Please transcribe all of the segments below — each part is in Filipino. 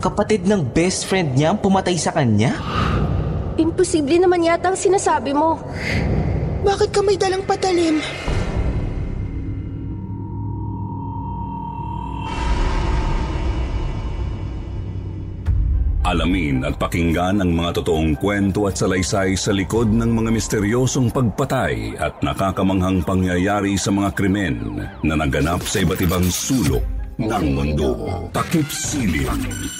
Kapatid ng best friend niya ang pumatay sa kanya? Imposible naman yata ang sinasabi mo. Bakit ka may dalang patalim? Alamin at pakinggan ang mga totoong kwento at salaysay sa likod ng mga misteryosong pagpatay at nakakamanghang pangyayari sa mga krimen na naganap sa iba't ibang sulok ng mundo. Takip Silim.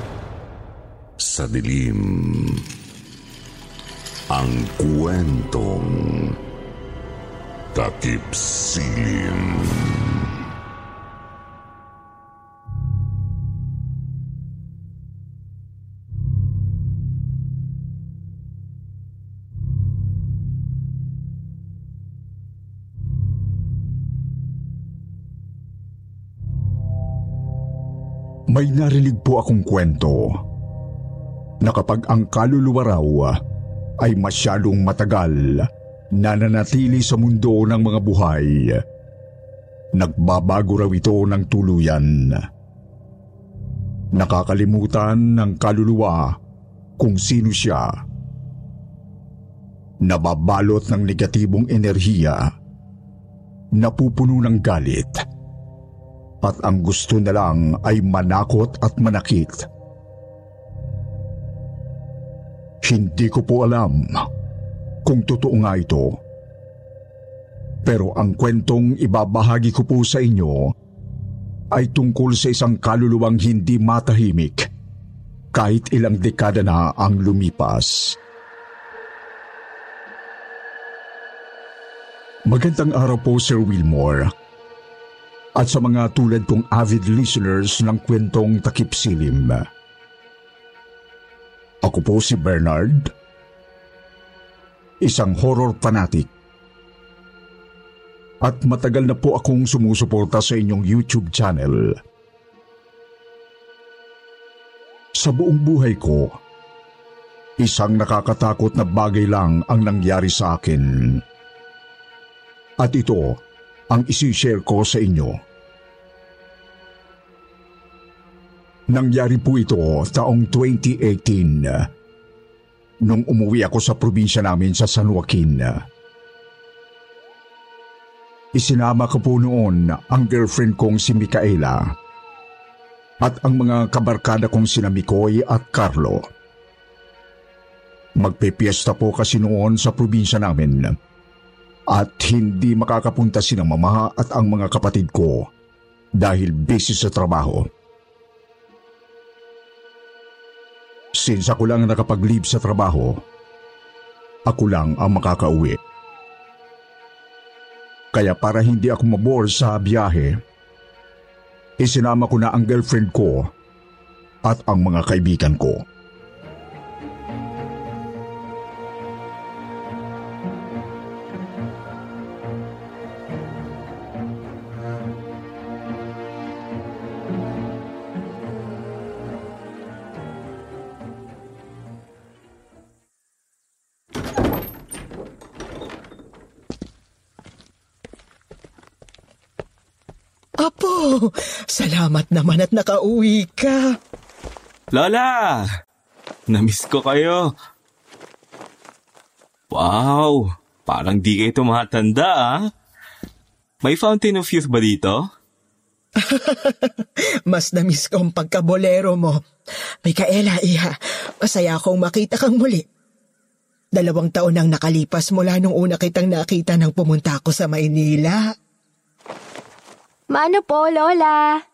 sa dilim. Ang kwentong Takip Silim. May narinig po akong kwento na kapag ang kaluluwa raw ay masyadong matagal nananatili sa mundo ng mga buhay, nagbabago raw ito ng tuluyan. Nakakalimutan ng kaluluwa kung sino siya. Nababalot ng negatibong enerhiya, napupuno ng galit, at ang gusto na lang ay manakot at manakit. Hindi ko po alam kung totoo nga ito. Pero ang kwentong ibabahagi ko po sa inyo ay tungkol sa isang kaluluwang hindi matahimik kahit ilang dekada na ang lumipas. Magandang araw po Sir Wilmore at sa mga tulad kong avid listeners ng kwentong Takip Silim. Ako po si Bernard, isang horror fanatic. At matagal na po akong sumusuporta sa inyong YouTube channel. Sa buong buhay ko, isang nakakatakot na bagay lang ang nangyari sa akin. At ito ang isi-share ko sa inyo. Nangyari po ito taong 2018 nung umuwi ako sa probinsya namin sa San Joaquin. Isinama ko po noon ang girlfriend kong si Micaela at ang mga kabarkada kong sina Mikoy at Carlo. Magpepiesta po kasi noon sa probinsya namin at hindi makakapunta si ng mama at ang mga kapatid ko dahil busy sa trabaho. Since ako lang nakapag-leave sa trabaho, ako lang ang makakauwi. Kaya para hindi ako mabore sa biyahe, isinama ko na ang girlfriend ko at ang mga kaibigan ko. Salamat naman at nakauwi ka. Lola! Namiss ko kayo. Wow! Parang di kayo tumatanda ah. May fountain of youth ba dito? Mas namiss ko ang pagkabolero mo. Mikaela, iha, masaya akong makita kang muli. Dalawang taon nang nakalipas mula nung una kitang nakita nang pumunta ako sa Maynila. Mano po, Lola?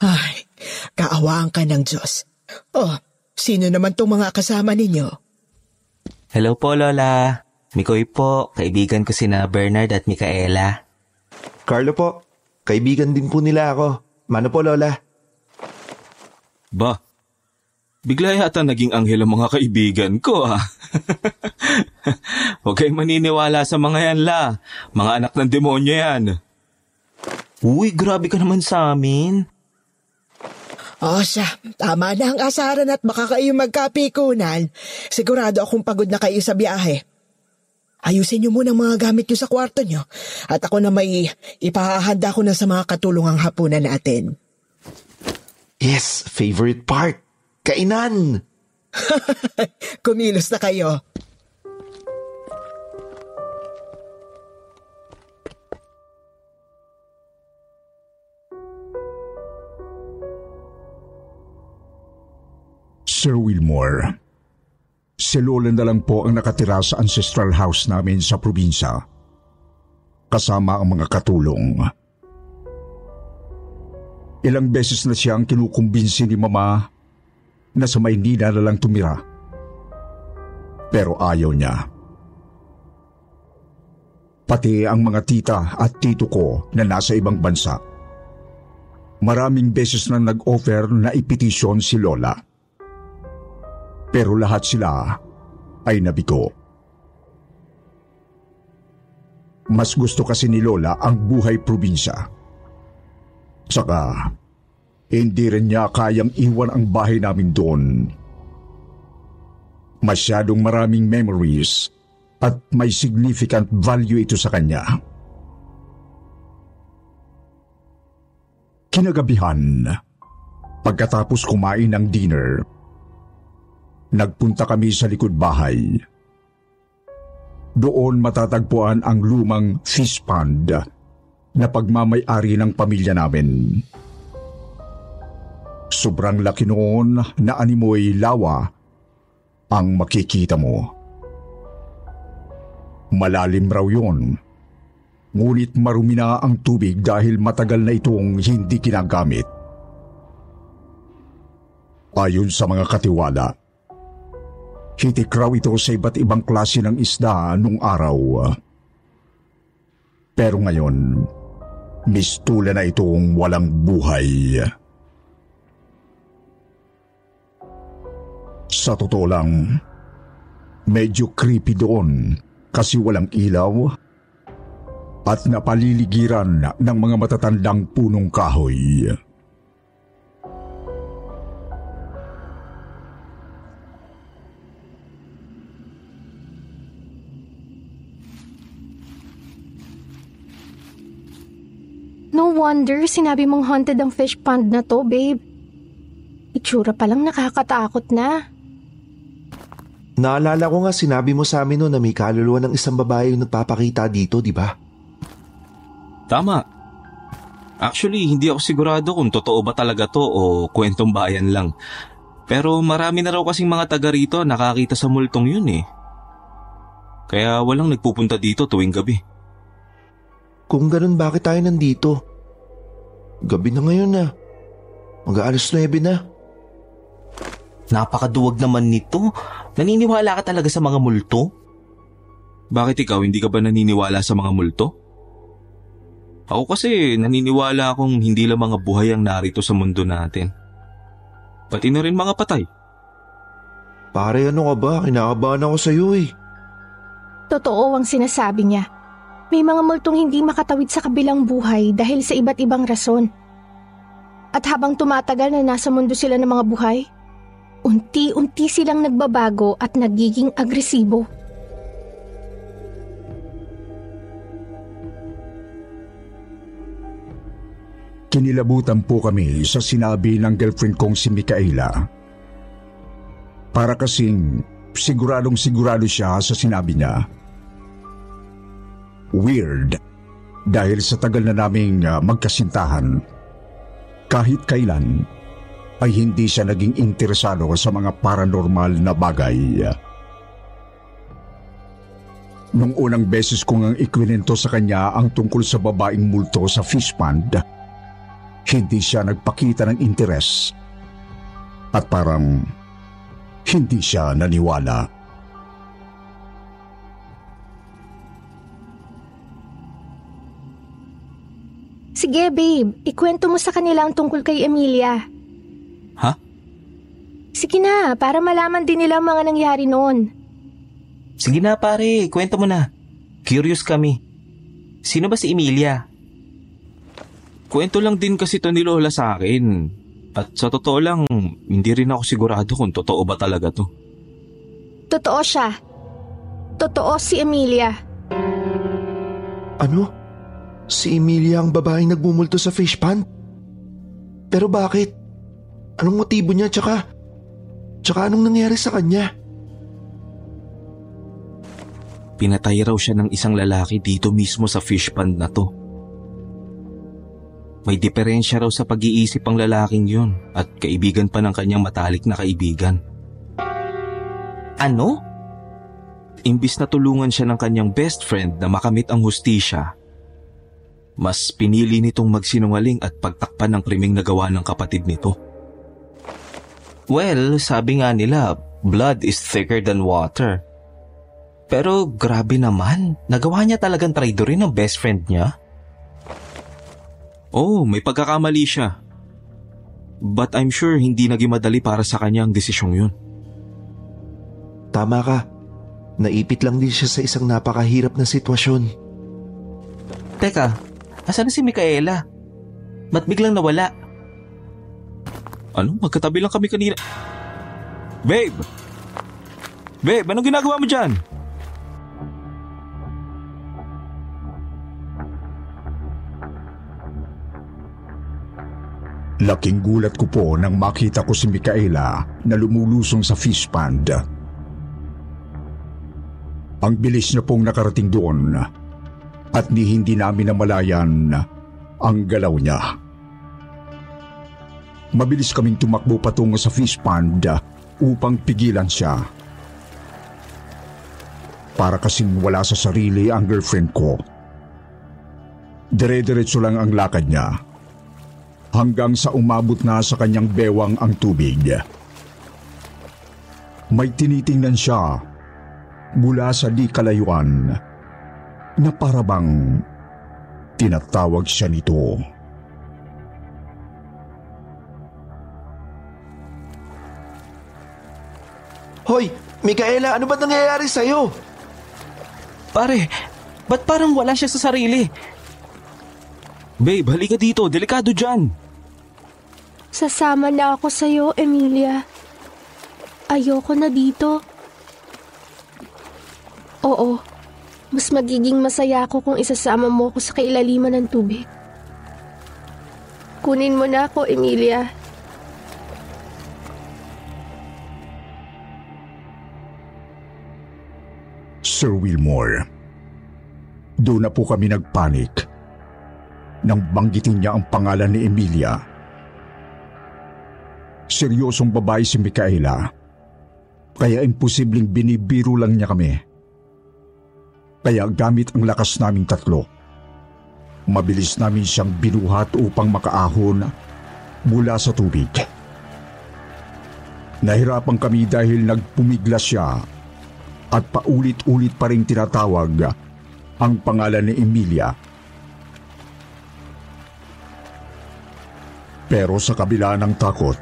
Ay, kaawaan ka ng Diyos. Oh, sino naman tong mga kasama ninyo? Hello po, Lola. Mikoy po, kaibigan ko sina Bernard at Micaela. Carlo po, kaibigan din po nila ako. Mano po, Lola? Ba, bigla yata naging anghel ang mga kaibigan ko ah. Huwag kayong maniniwala sa mga yan la. Mga anak ng demonyo yan. Uy, grabe ka naman sa amin. O siya, tama na ang asaran at baka kayo magkapikunan. Sigurado akong pagod na kayo sa biyahe. Ayusin niyo muna ang mga gamit niyo sa kwarto niyo at ako na may ipahahanda ko na sa mga katulungang hapunan natin. Yes, favorite part. Kainan! Kumilos na kayo. Sir Wilmore, si Lola na lang po ang nakatira sa ancestral house namin sa probinsya. Kasama ang mga katulong. Ilang beses na siyang kinukumbinsi ni Mama na sa Maynila na lang tumira. Pero ayaw niya. Pati ang mga tita at tito ko na nasa ibang bansa. Maraming beses na nag-offer na ipetisyon si Lola. Pero lahat sila ay nabigo. Mas gusto kasi ni Lola ang buhay probinsya. Tsaka, hindi rin niya kayang iwan ang bahay namin doon. Masyadong maraming memories at may significant value ito sa kanya. Kinagabihan, pagkatapos kumain ng dinner, nagpunta kami sa likod bahay. Doon matatagpuan ang lumang fish pond na pagmamay-ari ng pamilya namin. Sobrang laki noon na animoy lawa ang makikita mo. Malalim raw yon. Ngunit marumi na ang tubig dahil matagal na itong hindi ginagamit. Ayon sa mga katiwala, hitik raw ito sa iba't ibang klase ng isda nung araw. Pero ngayon, mistula na itong walang buhay. Sa totoo lang, medyo creepy doon kasi walang ilaw at napaliligiran ng mga matatandang punong kahoy. Wonder sinabi mong haunted ang fish pond na to, babe. Itsura pa lang nakakatakot na. Naalala ko nga sinabi mo sa amin noon na may kaluluwa ng isang babae yung nagpapakita dito, di ba? Tama. Actually, hindi ako sigurado kung totoo ba talaga to o kwentong bayan lang. Pero marami na raw kasing mga taga rito nakakita sa multong yun eh. Kaya walang nagpupunta dito tuwing gabi. Kung ganun, bakit tayo nandito? Gabi na ngayon na. Mag-aalas 9 na. Napakaduwag naman nito. Naniniwala ka talaga sa mga multo? Bakit ikaw hindi ka ba naniniwala sa mga multo? Ako kasi naniniwala akong hindi lang mga buhay ang narito sa mundo natin. Pati na rin mga patay. Pare, ano ka ba? Kinakabahan ako sa iyo eh. Totoo ang sinasabi niya. May mga multong hindi makatawid sa kabilang buhay dahil sa iba't ibang rason. At habang tumatagal na nasa mundo sila ng mga buhay, unti-unti silang nagbabago at nagiging agresibo. Kinilabutan po kami sa sinabi ng girlfriend kong si Micaela. Para kasing siguradong sigurado siya sa sinabi niya. Weird dahil sa tagal na naming uh, magkasintahan. Kahit kailan ay hindi siya naging interesado sa mga paranormal na bagay. Nung unang beses ko ngang ikwinento sa kanya ang tungkol sa babaeng multo sa fish pond, hindi siya nagpakita ng interes. At parang hindi siya naniwala. Sige babe, ikwento mo sa kanila ang tungkol kay Emilia. Ha? Sige na, para malaman din nila ang mga nangyari noon. Sige na pare, kwento mo na. Curious kami. Sino ba si Emilia? Kwento lang din kasi to ni Lola sa akin. At sa totoo lang, hindi rin ako sigurado kung totoo ba talaga to. Totoo siya. Totoo si Emilia. Ano? Si Emilia ang babaeng nagmumulto sa fish pond? Pero bakit? Anong motibo niya tsaka... Tsaka anong nangyari sa kanya? Pinatay raw siya ng isang lalaki dito mismo sa fish pond na to. May diferensya raw sa pag-iisip ang lalaking yun at kaibigan pa ng kanyang matalik na kaibigan. Ano? Imbis na tulungan siya ng kanyang best friend na makamit ang hustisya, mas pinili nitong magsinungaling at pagtakpan ng krimeng nagawa ng kapatid nito. Well, sabi nga nila, blood is thicker than water. Pero grabe naman, nagawa niya talagang traidorin ng best friend niya. Oh, may pagkakamali siya. But I'm sure hindi naging madali para sa kanya ang desisyong yun. Tama ka. Naipit lang din siya sa isang napakahirap na sitwasyon. Teka, asan na si Micaela? Ba't biglang nawala? Ano? Magkatabi lang kami kanina. Babe! Babe, anong ginagawa mo dyan? Laking gulat ko po nang makita ko si Micaela na lumulusong sa fish pond. Ang bilis niya pong nakarating doon at ni hindi namin namalayan ang galaw niya. Mabilis kaming tumakbo patungo sa fish pond upang pigilan siya. Para kasing wala sa sarili ang girlfriend ko. Dire-diretso lang ang lakad niya hanggang sa umabot na sa kanyang bewang ang tubig. May tinitingnan siya mula sa di kalayuan na parabang tinatawag siya nito. Hoy, Mikaela, ano ba nangyayari sa'yo? Pare, ba't parang wala siya sa sarili? Babe, halika dito. Delikado dyan. Sasama na ako sa'yo, Emilia. Ayoko na dito. Oo, mas magiging masaya ako kung isasama mo ako sa kailaliman ng tubig. Kunin mo na ako, Emilia. Sir Wilmore, doon na po kami nagpanik nang banggitin niya ang pangalan ni Emilia. Seryosong babae si Micaela, kaya imposibleng binibiro lang niya kami. Kaya gamit ang lakas naming tatlo, mabilis namin siyang binuhat upang makaahon mula sa tubig. Nahirapan kami dahil nagpumiglas siya at paulit-ulit pa rin tinatawag ang pangalan ni Emilia. Pero sa kabila ng takot,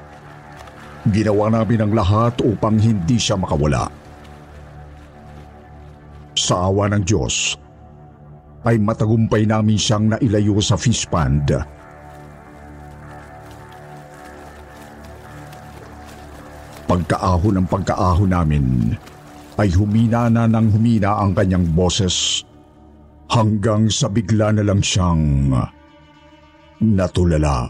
ginawa namin ang lahat upang hindi siya makawala. Sa awa ng Diyos, ay matagumpay namin siyang nailayo sa fish pond. Pagkaahon ng pagkaahon namin, ay humina na ng humina ang kanyang boses hanggang sa bigla na lang siyang natulala.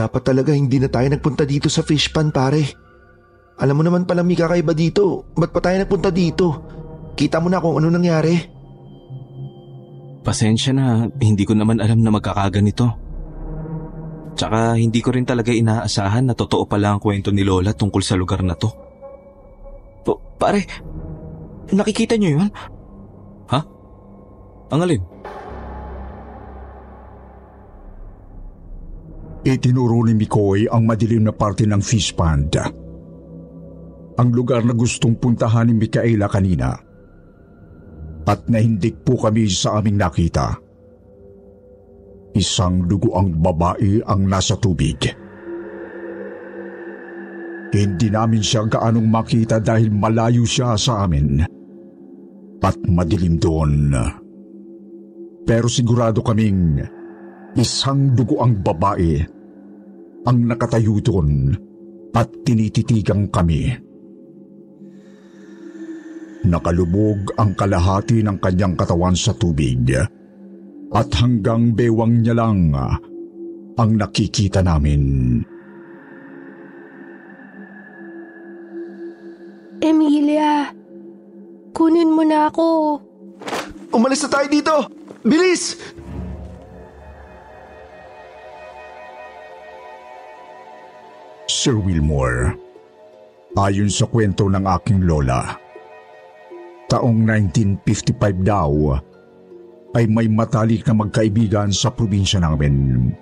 Dapat talaga hindi na tayo nagpunta dito sa fish pan pare. Alam mo naman palang may kakaiba dito. Ba't pa tayo nagpunta dito? Kita mo na kung ano nangyari. Pasensya na, hindi ko naman alam na magkakaganito. Tsaka hindi ko rin talaga inaasahan na totoo pala ang kwento ni Lola tungkol sa lugar na to. Pa- pare, nakikita niyo yun? Ha? Ang alin? Itinuro ni Mikoy ang madilim na parte ng fish pond. Ang lugar na gustong puntahan ni Mikaela kanina. At nahindik po kami sa aming nakita. Isang duguang babae ang nasa tubig. Hindi namin siya gaanong makita dahil malayo siya sa amin. At madilim doon. Pero sigurado kaming isang duguang babae ang nakatayo doon at tinititigang kami. Nakalubog ang kalahati ng kanyang katawan sa tubig at hanggang bewang niya lang ang nakikita namin. Emilia, kunin mo na ako. Umalis na tayo dito! Bilis! Sir Wilmore, ayon sa kwento ng aking lola, taong 1955 daw ay may matalik na magkaibigan sa probinsya namin.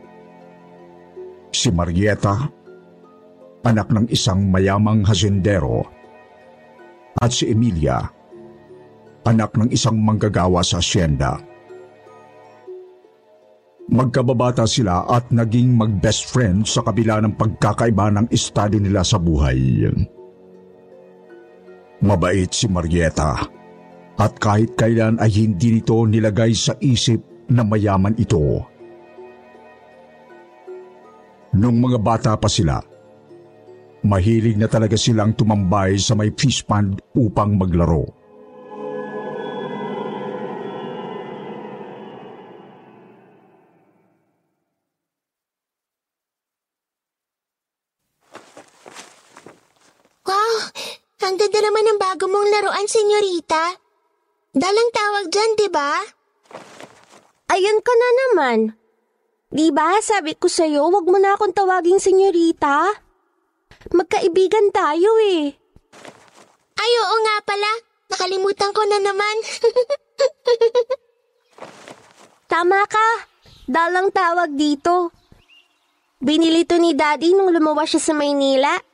Si Marieta, anak ng isang mayamang hasendero, at si Emilia, anak ng isang manggagawa sa asyenda. Magkababata sila at naging mag-best friend sa kabila ng pagkakaiba ng estado nila sa buhay. Mabait si Marieta at kahit kailan ay hindi nito nilagay sa isip na mayaman ito. Nung mga bata pa sila, mahilig na talaga silang tumambay sa may fish pond upang maglaro. Ang ganda naman ng bago mong laruan, senyorita. Dalang tawag dyan, di ba? Ayan ka na naman. Di ba sabi ko sa'yo, wag mo na akong tawaging senyorita? Magkaibigan tayo eh. Ay, oo nga pala. Nakalimutan ko na naman. Tama ka. Dalang tawag dito. Binili to ni Daddy nung lumawas siya sa Maynila.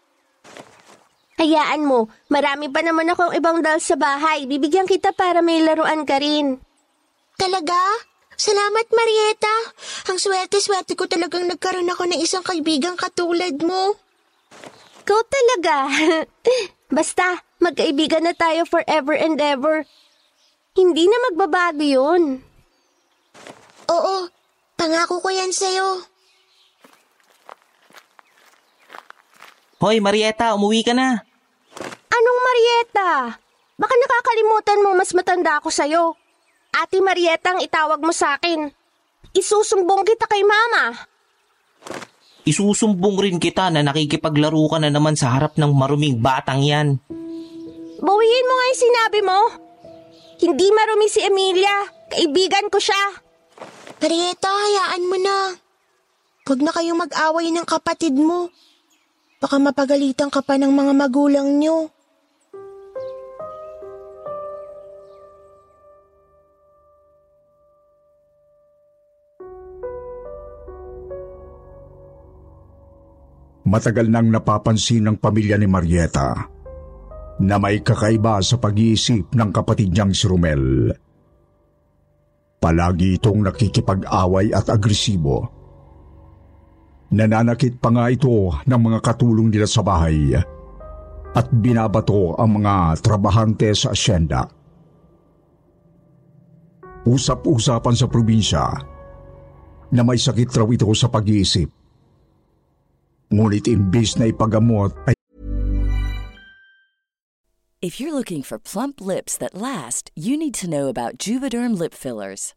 Hayaan mo, marami pa naman akong ibang dal sa bahay. Bibigyan kita para may laruan ka rin. Talaga? Salamat, Marieta. Ang swerte-swerte ko talagang nagkaroon ako ng isang kaibigang katulad mo. Ikaw talaga. Basta, magkaibigan na tayo forever and ever. Hindi na magbabago yun. Oo, pangako ko yan sa'yo. Hoy, Marieta, umuwi ka na. Anong Marieta? Baka nakakalimutan mo mas matanda ako sa'yo. Ate Marieta ang itawag mo sa akin. Isusumbong kita kay mama. Isusumbong rin kita na nakikipaglaro ka na naman sa harap ng maruming batang yan. Bawiin mo nga yung sinabi mo. Hindi marumi si Emilia. Kaibigan ko siya. Marieta, hayaan mo na. Huwag na kayong mag-away ng kapatid mo. Baka mapagalitan ka pa ng mga magulang niyo. Matagal nang napapansin ng pamilya ni Marieta na may kakaiba sa pag-iisip ng kapatid niyang si Romel. Palagi itong nakikipag-away at agresibo. Nananakit pa nga ito ng mga katulong nila sa bahay at binabato ang mga trabahante sa asyenda. Usap-usapan sa probinsya na may sakit raw ito sa pag-iisip Ngunit imbis na ipagamot ay If you're looking for plump lips that last, you need to know about Juvederm lip fillers.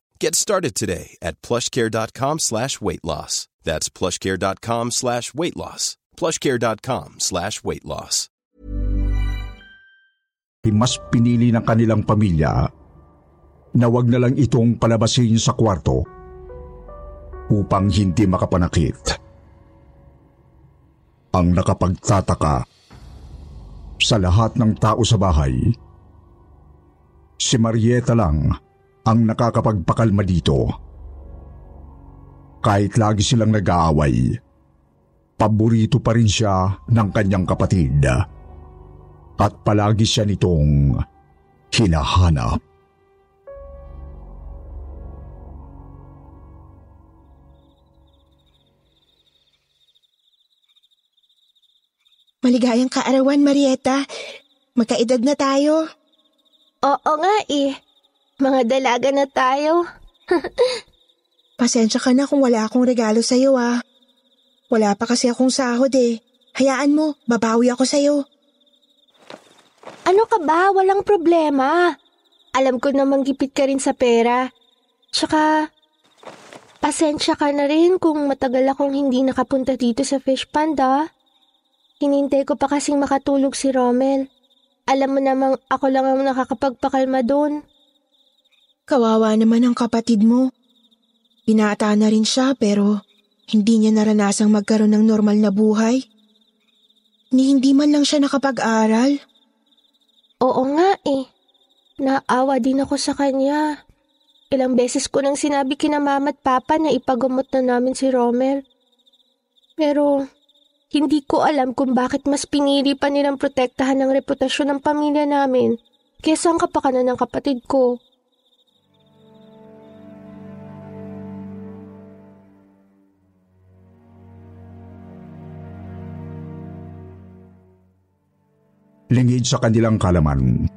Get started today at plushcare.com slash weight loss. That's plushcare.com slash weight loss. plushcare.com slash weight loss. mas pinili ng kanilang pamilya na wag na lang itong palabasin sa kwarto upang hindi makapanakit. Ang nakapagtataka sa lahat ng tao sa bahay, si Marieta lang ang nakakapagpakalma dito. Kahit lagi silang nag-aaway, paborito pa rin siya ng kanyang kapatid. At palagi siya nitong hinahanap. Maligayang kaarawan, Marieta. Magkaedad na tayo. Oo nga eh. Mga dalaga na tayo. Pasensya ka na kung wala akong regalo sa'yo ah. Wala pa kasi akong sahod eh. Hayaan mo, babawi ako sa'yo. Ano ka ba? Walang problema. Alam ko namang gipit ka rin sa pera. Tsaka, pasensya ka na rin kung matagal akong hindi nakapunta dito sa fish pond ah. Hinintay ko pa kasing makatulog si Rommel. Alam mo namang ako lang ang nakakapagpakalma doon. Kawawa naman ang kapatid mo. Binata na rin siya pero hindi niya naranasang magkaroon ng normal na buhay. Ni hindi man lang siya nakapag-aral. Oo nga eh. Naawa din ako sa kanya. Ilang beses ko nang sinabi kina mama at papa na ipagamot na namin si Rommel. Pero hindi ko alam kung bakit mas pinili pa nilang protektahan ang reputasyon ng pamilya namin kesa ang kapakanan ng kapatid ko. Lingid sa kanilang kalaman,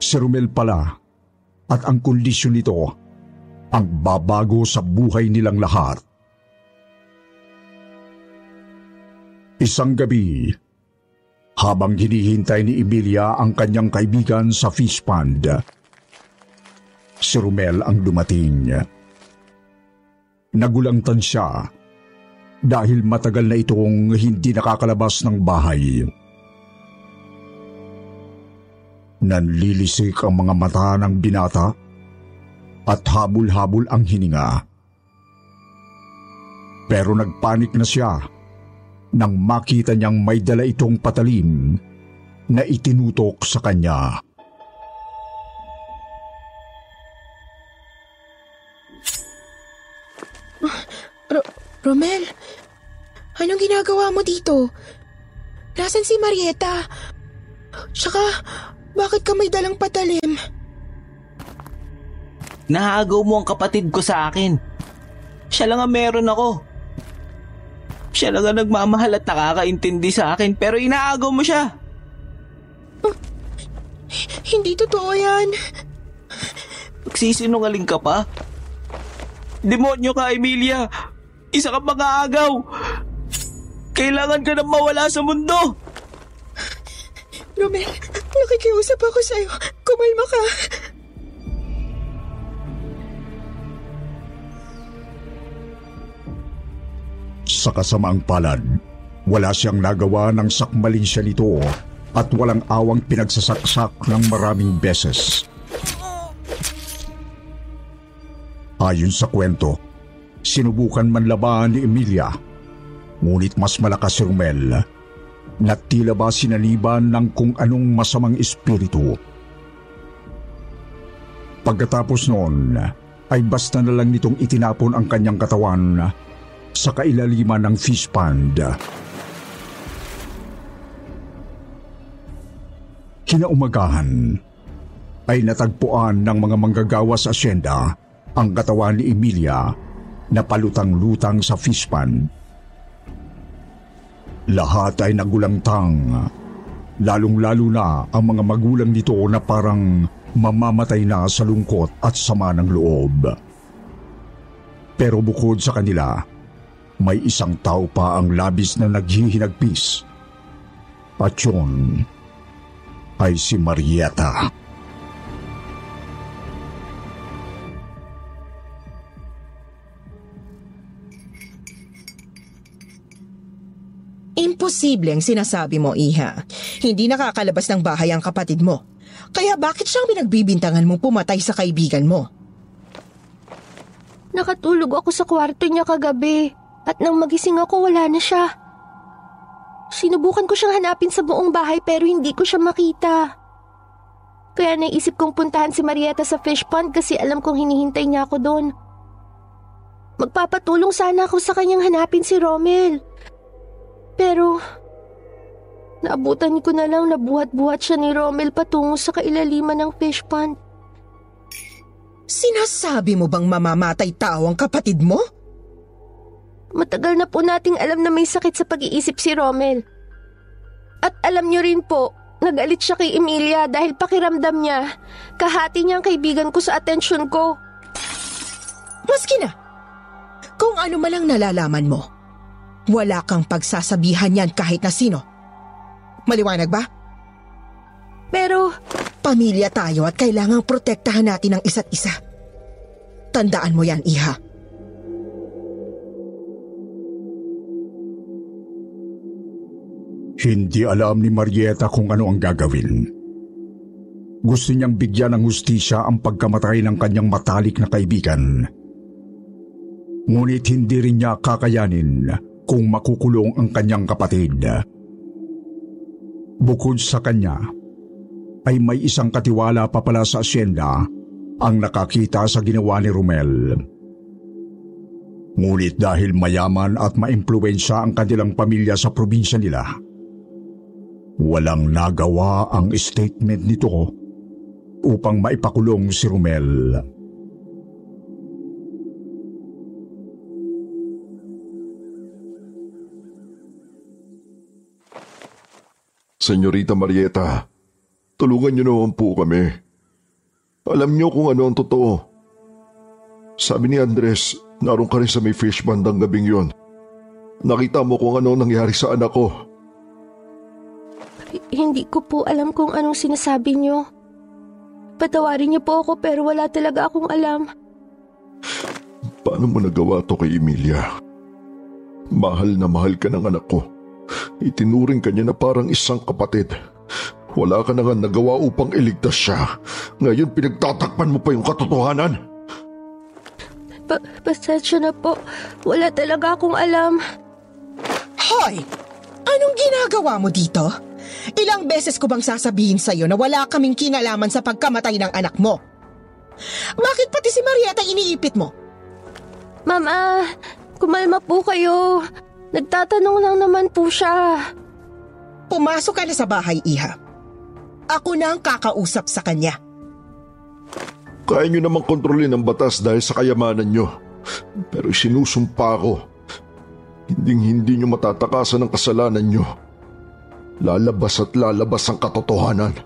si Romel pala at ang kondisyon nito ang babago sa buhay nilang lahat. Isang gabi, habang hinihintay ni Emilia ang kanyang kaibigan sa fish pond, si Romel ang dumating. Nagulangtan siya dahil matagal na itong hindi nakakalabas ng bahay. Nanlilisik ang mga mata ng binata at habol-habol ang hininga. Pero nagpanik na siya nang makita niyang may dala itong patalim na itinutok sa kanya. Ro- Romel, anong ginagawa mo dito? Nasaan si Marieta? Tsaka, bakit ka may dalang patalim? Naagaw mo ang kapatid ko sa akin. Siya lang ang meron ako. Siya lang ang nagmamahal at nakakaintindi sa akin pero inaagaw mo siya. Hindi totoo yan. Magsisinungaling ka pa? Demonyo ka, Emilia! Isa ka mga agaw! Kailangan ka na mawala sa mundo! Romel, nakikiusap ako sa'yo. Kumalma ka. Sa kasamaang palad, wala siyang nagawa ng sakmalin siya nito at walang awang pinagsasaksak ng maraming beses. Ayon sa kwento, sinubukan man labanan ni Emilia, ngunit mas malakas si Romel na tila ba sinaliban ng kung anong masamang espiritu. Pagkatapos noon, ay basta na lang nitong itinapon ang kanyang katawan sa kailaliman ng fish pond. Kinaumagahan ay natagpuan ng mga manggagawa sa asyenda ang katawan ni Emilia na palutang-lutang sa fish pond. Lahat ay nagulangtang, lalong-lalo na ang mga magulang nito na parang mamamatay na sa lungkot at sama ng loob. Pero bukod sa kanila, may isang tao pa ang labis na naghihinagpis. At yun ay si Marieta. Imposible ang sinasabi mo, Iha. Hindi nakakalabas ng bahay ang kapatid mo. Kaya bakit siyang pinagbibintangan mong pumatay sa kaibigan mo? Nakatulog ako sa kwarto niya kagabi at nang magising ako wala na siya. Sinubukan ko siyang hanapin sa buong bahay pero hindi ko siya makita. Kaya naisip kong puntahan si Marieta sa fish pond kasi alam kong hinihintay niya ako doon. Magpapatulong sana ako sa kanyang hanapin si Romel. Pero, naabutan ko na lang na buhat-buhat siya ni Romel patungo sa kailaliman ng fish pond. Sinasabi mo bang mamamatay tao ang kapatid mo? Matagal na po nating alam na may sakit sa pag-iisip si Romel. At alam niyo rin po, nagalit siya kay Emilia dahil pakiramdam niya, kahati niyang kaibigan ko sa atensyon ko. Maski na, kung ano malang nalalaman mo, wala kang pagsasabihan yan kahit na sino. Maliwanag ba? Pero, pamilya tayo at kailangang protektahan natin ang isa't isa. Tandaan mo yan, Iha. Hindi alam ni Marieta kung ano ang gagawin. Gusto niyang bigyan ng hustisya ang pagkamatay ng kanyang matalik na kaibigan. Ngunit hindi rin niya kakayanin kung makukulong ang kanyang kapatid. Bukod sa kanya, ay may isang katiwala pa pala sa asyenda ang nakakita sa ginawa ni Romel. Ngunit dahil mayaman at maimpluwensya ang kanilang pamilya sa probinsya nila, walang nagawa ang statement nito upang maipakulong si Romel. Senyorita Marieta, tulungan niyo naman po kami. Alam niyo kung ano ang totoo. Sabi ni Andres, naroon ka rin sa may fish bandang gabing yon. Nakita mo kung ano nangyari sa anak ko. H- hindi ko po alam kung anong sinasabi niyo. Patawarin niyo po ako pero wala talaga akong alam. Paano mo nagawa to kay Emilia? Mahal na mahal ka ng anak ko. Itinuring ka niya na parang isang kapatid. Wala ka na nga nagawa upang iligtas siya. Ngayon pinagtatakpan mo pa yung katotohanan. Pa- pasensya na po. Wala talaga akong alam. Hoy! Anong ginagawa mo dito? Ilang beses ko bang sasabihin sa'yo na wala kaming kinalaman sa pagkamatay ng anak mo? Bakit pati si Marietta iniipit mo? Mama, kumalma po kayo. Nagtatanong lang naman po siya. Pumasok ka na sa bahay, Iha. Ako na ang kakausap sa kanya. Kaya niyo namang kontrolin ang batas dahil sa kayamanan niyo. Pero sinusumpa ko. Hinding hindi niyo matatakasan ang kasalanan niyo. Lalabas at lalabas ang katotohanan.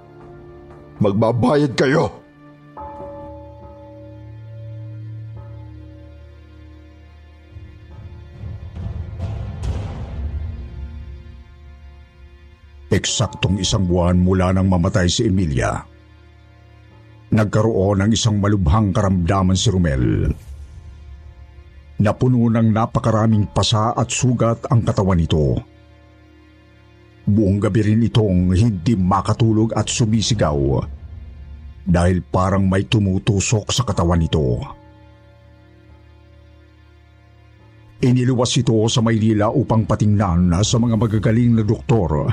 Magbabayad kayo! Eksaktong isang buwan mula nang mamatay si Emilia. Nagkaroon ng isang malubhang karamdaman si Romel. Napuno ng napakaraming pasa at sugat ang katawan nito. Buong gabi rin itong hindi makatulog at sumisigaw dahil parang may tumutusok sa katawan nito. Iniluwas ito sa Maynila upang patingnan sa mga magagaling na doktor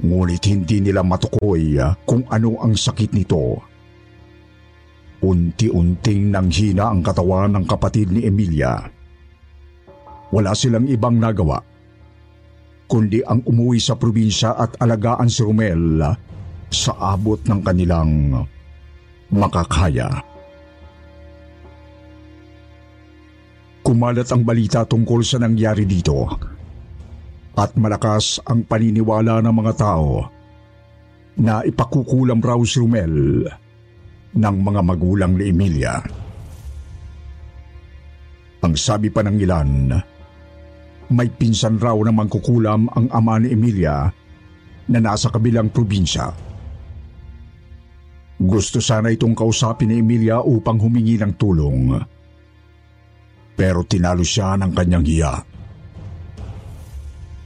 Ngunit hindi nila matukoy kung ano ang sakit nito. Unti-unting nanghina ang katawan ng kapatid ni Emilia. Wala silang ibang nagawa, kundi ang umuwi sa probinsya at alagaan si Romel sa abot ng kanilang makakaya. Kumalat ang balita tungkol sa nangyari dito at malakas ang paniniwala ng mga tao na ipakukulam raw si Romel ng mga magulang ni Emilia. Ang sabi pa ng ilan, may pinsan raw na mangkukulam ang ama ni Emilia na nasa kabilang probinsya. Gusto sana itong kausapin ni Emilia upang humingi ng tulong. Pero tinalo siya ng kanyang hiya.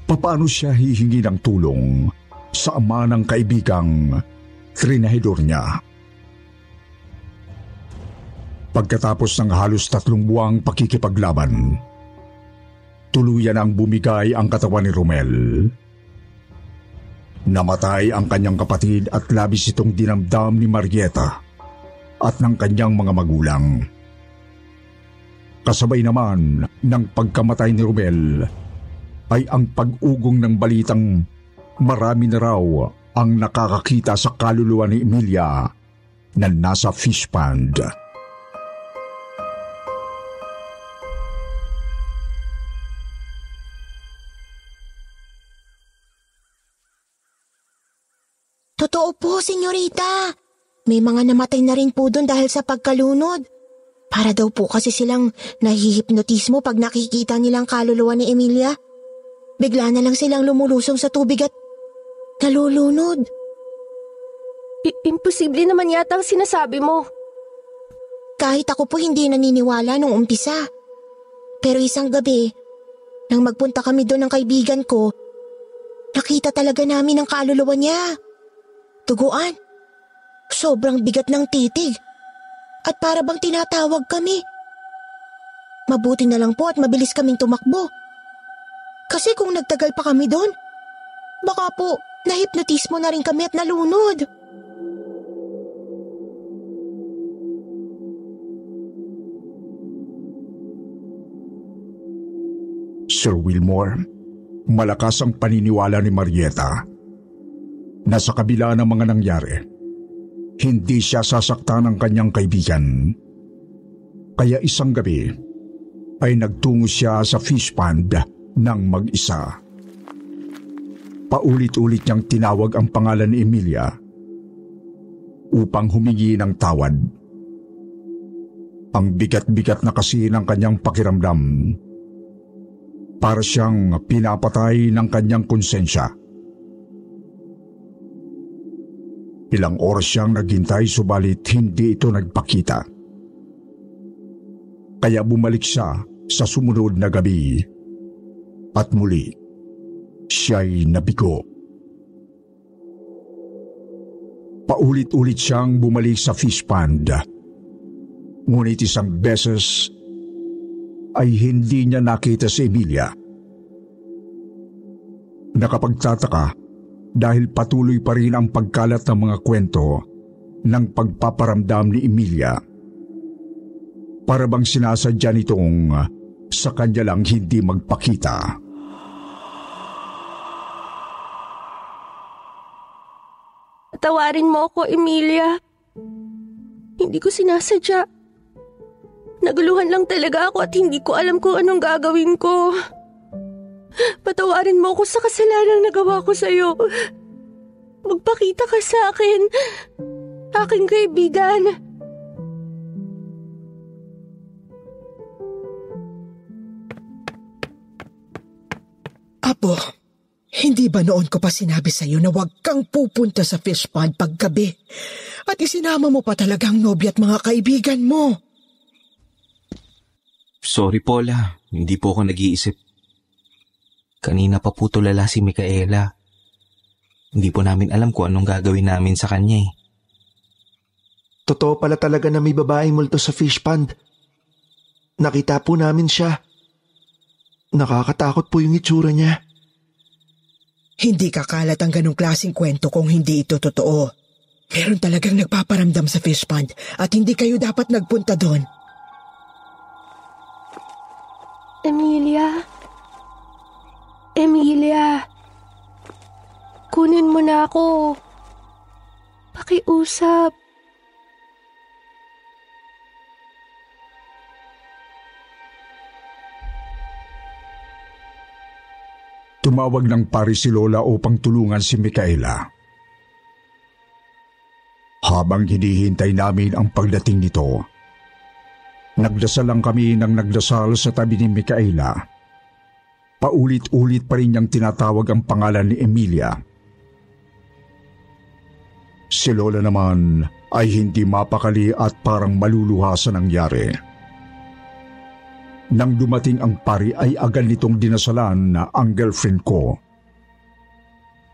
Papaano siya hihingi ng tulong sa ama ng kaibigang trinahidor niya? Pagkatapos ng halos tatlong buwang pakikipaglaban, tuluyan ang bumigay ang katawan ni Romel. Namatay ang kanyang kapatid at labis itong dinamdam ni Marieta at ng kanyang mga magulang. Kasabay naman ng pagkamatay ni Romel ay ang pag-ugong ng balitang marami na raw ang nakakakita sa kaluluwa ni Emilia na nasa fish pond. Totoo po, senyorita. May mga namatay na rin po doon dahil sa pagkalunod. Para daw po kasi silang nahihipnotismo pag nakikita nilang kaluluwa ni Emilia. Bigla na lang silang lumulusong sa tubig at nalulunod. I- imposible naman yata ang sinasabi mo. Kahit ako po hindi naniniwala nung umpisa. Pero isang gabi, nang magpunta kami doon ng kaibigan ko, nakita talaga namin ang kaluluwa niya. Tuguan. Sobrang bigat ng titig. At para bang tinatawag kami. Mabuti na lang po at mabilis kaming tumakbo. Kasi kung nagtagal pa kami doon, baka po nahipnotismo na rin kami at nalunod. Sir Wilmore, malakas ang paniniwala ni Marieta na sa kabila ng mga nangyari, hindi siya sasaktan ng kanyang kaibigan. Kaya isang gabi ay nagtungo siya sa fish pond ng mag-isa. Paulit-ulit niyang tinawag ang pangalan ni Emilia. upang humingi ng tawad. Ang bigat-bigat na kasi ng kanyang pakiramdam. Para siyang pinapatay ng kanyang konsensya. Ilang oras siyang naghintay subalit hindi ito nagpakita. Kaya bumalik siya sa sumunod na gabi. At muli, siya'y nabigo. Paulit-ulit siyang bumalik sa fish pond. Ngunit isang beses ay hindi niya nakita si Emilia. Nakapagtataka dahil patuloy pa rin ang pagkalat ng mga kwento ng pagpaparamdam ni Emilia. Para bang sinasadya nitong sa kanya lang hindi magpakita. Tawarin mo ako, Emilia. Hindi ko sinasadya. Naguluhan lang talaga ako at hindi ko alam kung anong gagawin ko. Patawarin mo ako sa kasalanang nagawa ko sa'yo. Magpakita ka sa akin. Aking kaibigan. Apo, hindi ba noon ko pa sinabi sa iyo na huwag kang pupunta sa fish pond paggabi? At isinama mo pa talagang nobya at mga kaibigan mo. Sorry, Paula. Hindi po ako nag-iisip. Kanina pa po tulala si Micaela. Hindi po namin alam kung anong gagawin namin sa kanya eh. Totoo pala talaga na may babaeng multo sa fish pond. Nakita po namin siya. Nakakatakot po yung itsura niya. Hindi kakalat ang ganong klaseng kwento kung hindi ito totoo. Meron talagang nagpaparamdam sa fish pond at hindi kayo dapat nagpunta doon. Emilia? Emilia? Kunin mo na ako. Pakiusap. Tumawag ng pari si Lola upang tulungan si Micaela. Habang hinihintay namin ang pagdating nito, nagdasal lang kami ng nagdasal sa tabi ni Micaela. Paulit-ulit pa rin niyang tinatawag ang pangalan ni Emilia. Si Lola naman ay hindi mapakali at parang maluluha sa nangyari. Nang dumating ang pari ay agad nitong dinasalan na ang girlfriend ko.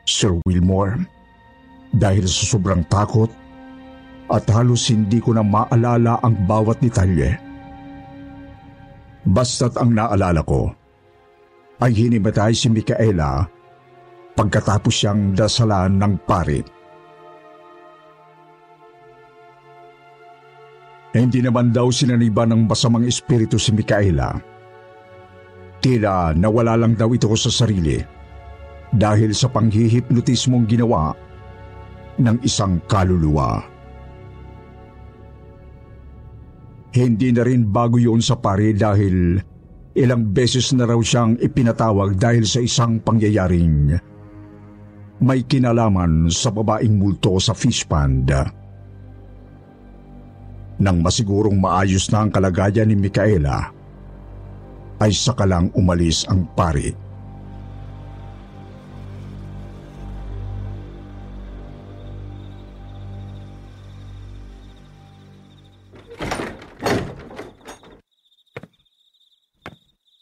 Sir Wilmore, dahil sa sobrang takot at halos hindi ko na maalala ang bawat detalye. Basta't ang naalala ko ay hinimatay si Micaela pagkatapos siyang dasalan ng pari. Hindi naman daw sinaniba ng masamang espiritu si Micaela. Tila nawala lang daw ito sa sarili dahil sa panghihipnotismong ginawa ng isang kaluluwa. Hindi na rin bago yun sa pare dahil ilang beses na raw siyang ipinatawag dahil sa isang pangyayaring may kinalaman sa babaeng multo sa fish pond. Nang masigurong maayos na ang kalagayan ni Micaela, ay sakalang umalis ang pari.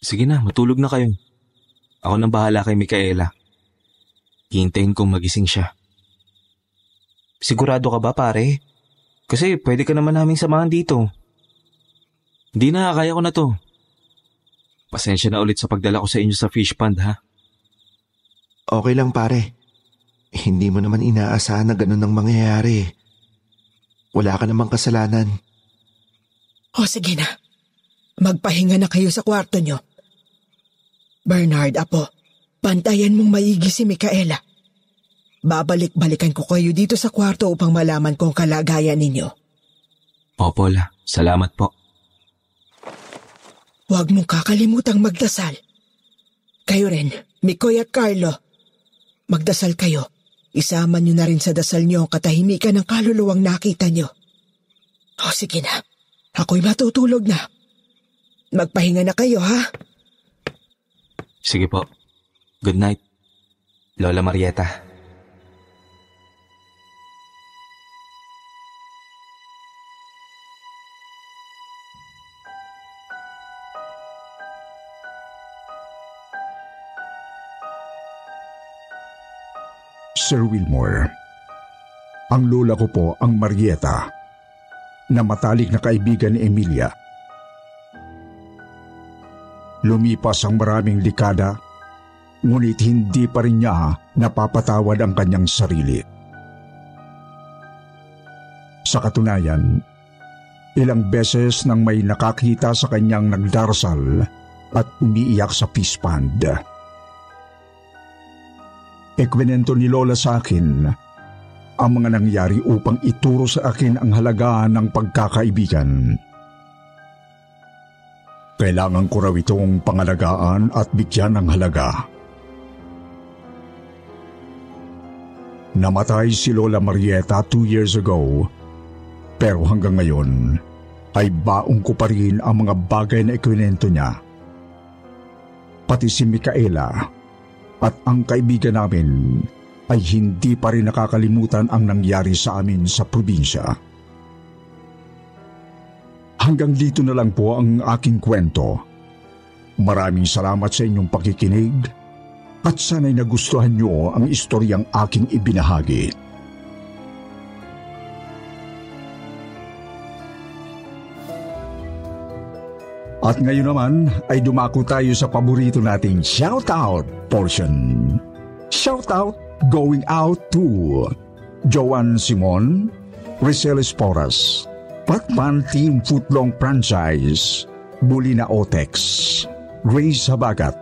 Sige na, matulog na kayo. Ako nang bahala kay Micaela. Hihintayin kong magising siya. Sigurado ka ba pare? Kasi pwede ka naman naming samahan dito. Hindi na, kaya ko na to. Pasensya na ulit sa pagdala ko sa inyo sa fish pond ha. Okay lang pare. Hindi mo naman inaasahan na ganun ang mangyayari. Wala ka namang kasalanan. O sige na. Magpahinga na kayo sa kwarto nyo. Bernard, apo, pantayan mong maigi si Micaela. Babalik-balikan ko kayo dito sa kwarto upang malaman kung kalagayan ninyo. Opo, La. Salamat po. Huwag mong kakalimutang magdasal. Kayo rin, Mikoy at Carlo. Magdasal kayo. Isama niyo na rin sa dasal niyo ang katahimikan ng kaluluwang nakita niyo. O sige na, ako'y matutulog na. Magpahinga na kayo ha. Sige po. Good night, Lola Marieta. Sir Wilmore. Ang lola ko po ang Marieta, na matalik na kaibigan ni Emilia. Lumipas ang maraming dekada, ngunit hindi pa rin niya napapatawad ang kanyang sarili. Sa katunayan, ilang beses nang may nakakita sa kanyang nagdarasal at umiiyak sa peace band. Ekwenento ni Lola sa akin ang mga nangyari upang ituro sa akin ang halaga ng pagkakaibigan. Kailangan ko raw itong pangalagaan at bigyan ng halaga. Namatay si Lola Marieta two years ago, pero hanggang ngayon ay baong ko pa rin ang mga bagay na ikwinento niya. Pati si Micaela, at ang kaibigan namin ay hindi pa rin nakakalimutan ang nangyari sa amin sa probinsya. Hanggang dito na lang po ang aking kwento. Maraming salamat sa inyong pakikinig at sana'y nagustuhan niyo ang istoryang aking ibinahagi. At ngayon naman ay dumako tayo sa paborito nating shoutout portion. Shoutout going out to Joan Simon, Rizal Esporas, Patman Team Footlong Franchise, Bulina Otex, Ray Sabagat,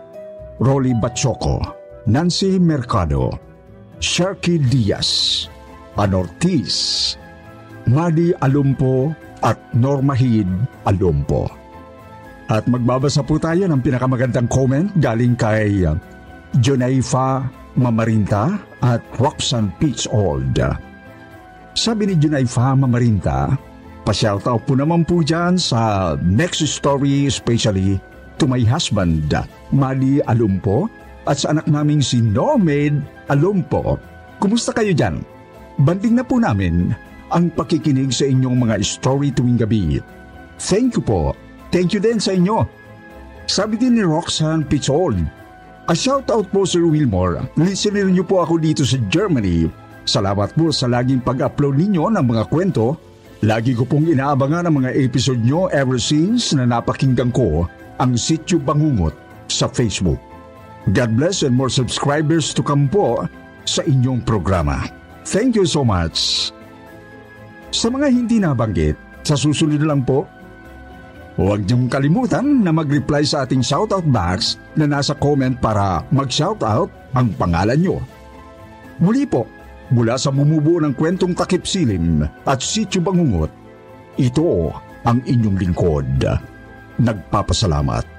Rolly Bachoco, Nancy Mercado, Sharky Diaz, Anortiz, Madi Alumpo at Norma Hid Alumpo. At magbabasa po tayo ng pinakamagandang comment galing kay Jonaifa Mamarinta at Roxanne Peach Old. Sabi ni Jonaifa Mamarinta, pa-shoutout po naman po dyan sa next story especially to my husband, Mali Alumpo, at sa anak naming si Normed Alumpo. Kumusta kayo dyan? Banding na po namin ang pakikinig sa inyong mga story tuwing gabi. Thank you po Thank you din sa inyo. Sabi din ni Roxanne Pichol, A shoutout po Sir Wilmore. Listener niyo po ako dito sa Germany. Salamat po sa laging pag-upload ninyo ng mga kwento. Lagi ko pong inaabangan ang mga episode nyo ever since na napakinggan ko ang Sityo Bangungot sa Facebook. God bless and more subscribers to come po sa inyong programa. Thank you so much. Sa mga hindi nabanggit, sa susunod lang po, Huwag niyong kalimutan na mag-reply sa ating shoutout box na nasa comment para mag-shoutout ang pangalan niyo. Muli po, mula sa bumubuo ng kwentong takip silim at sityo bangungot, ito ang inyong lingkod. Nagpapasalamat.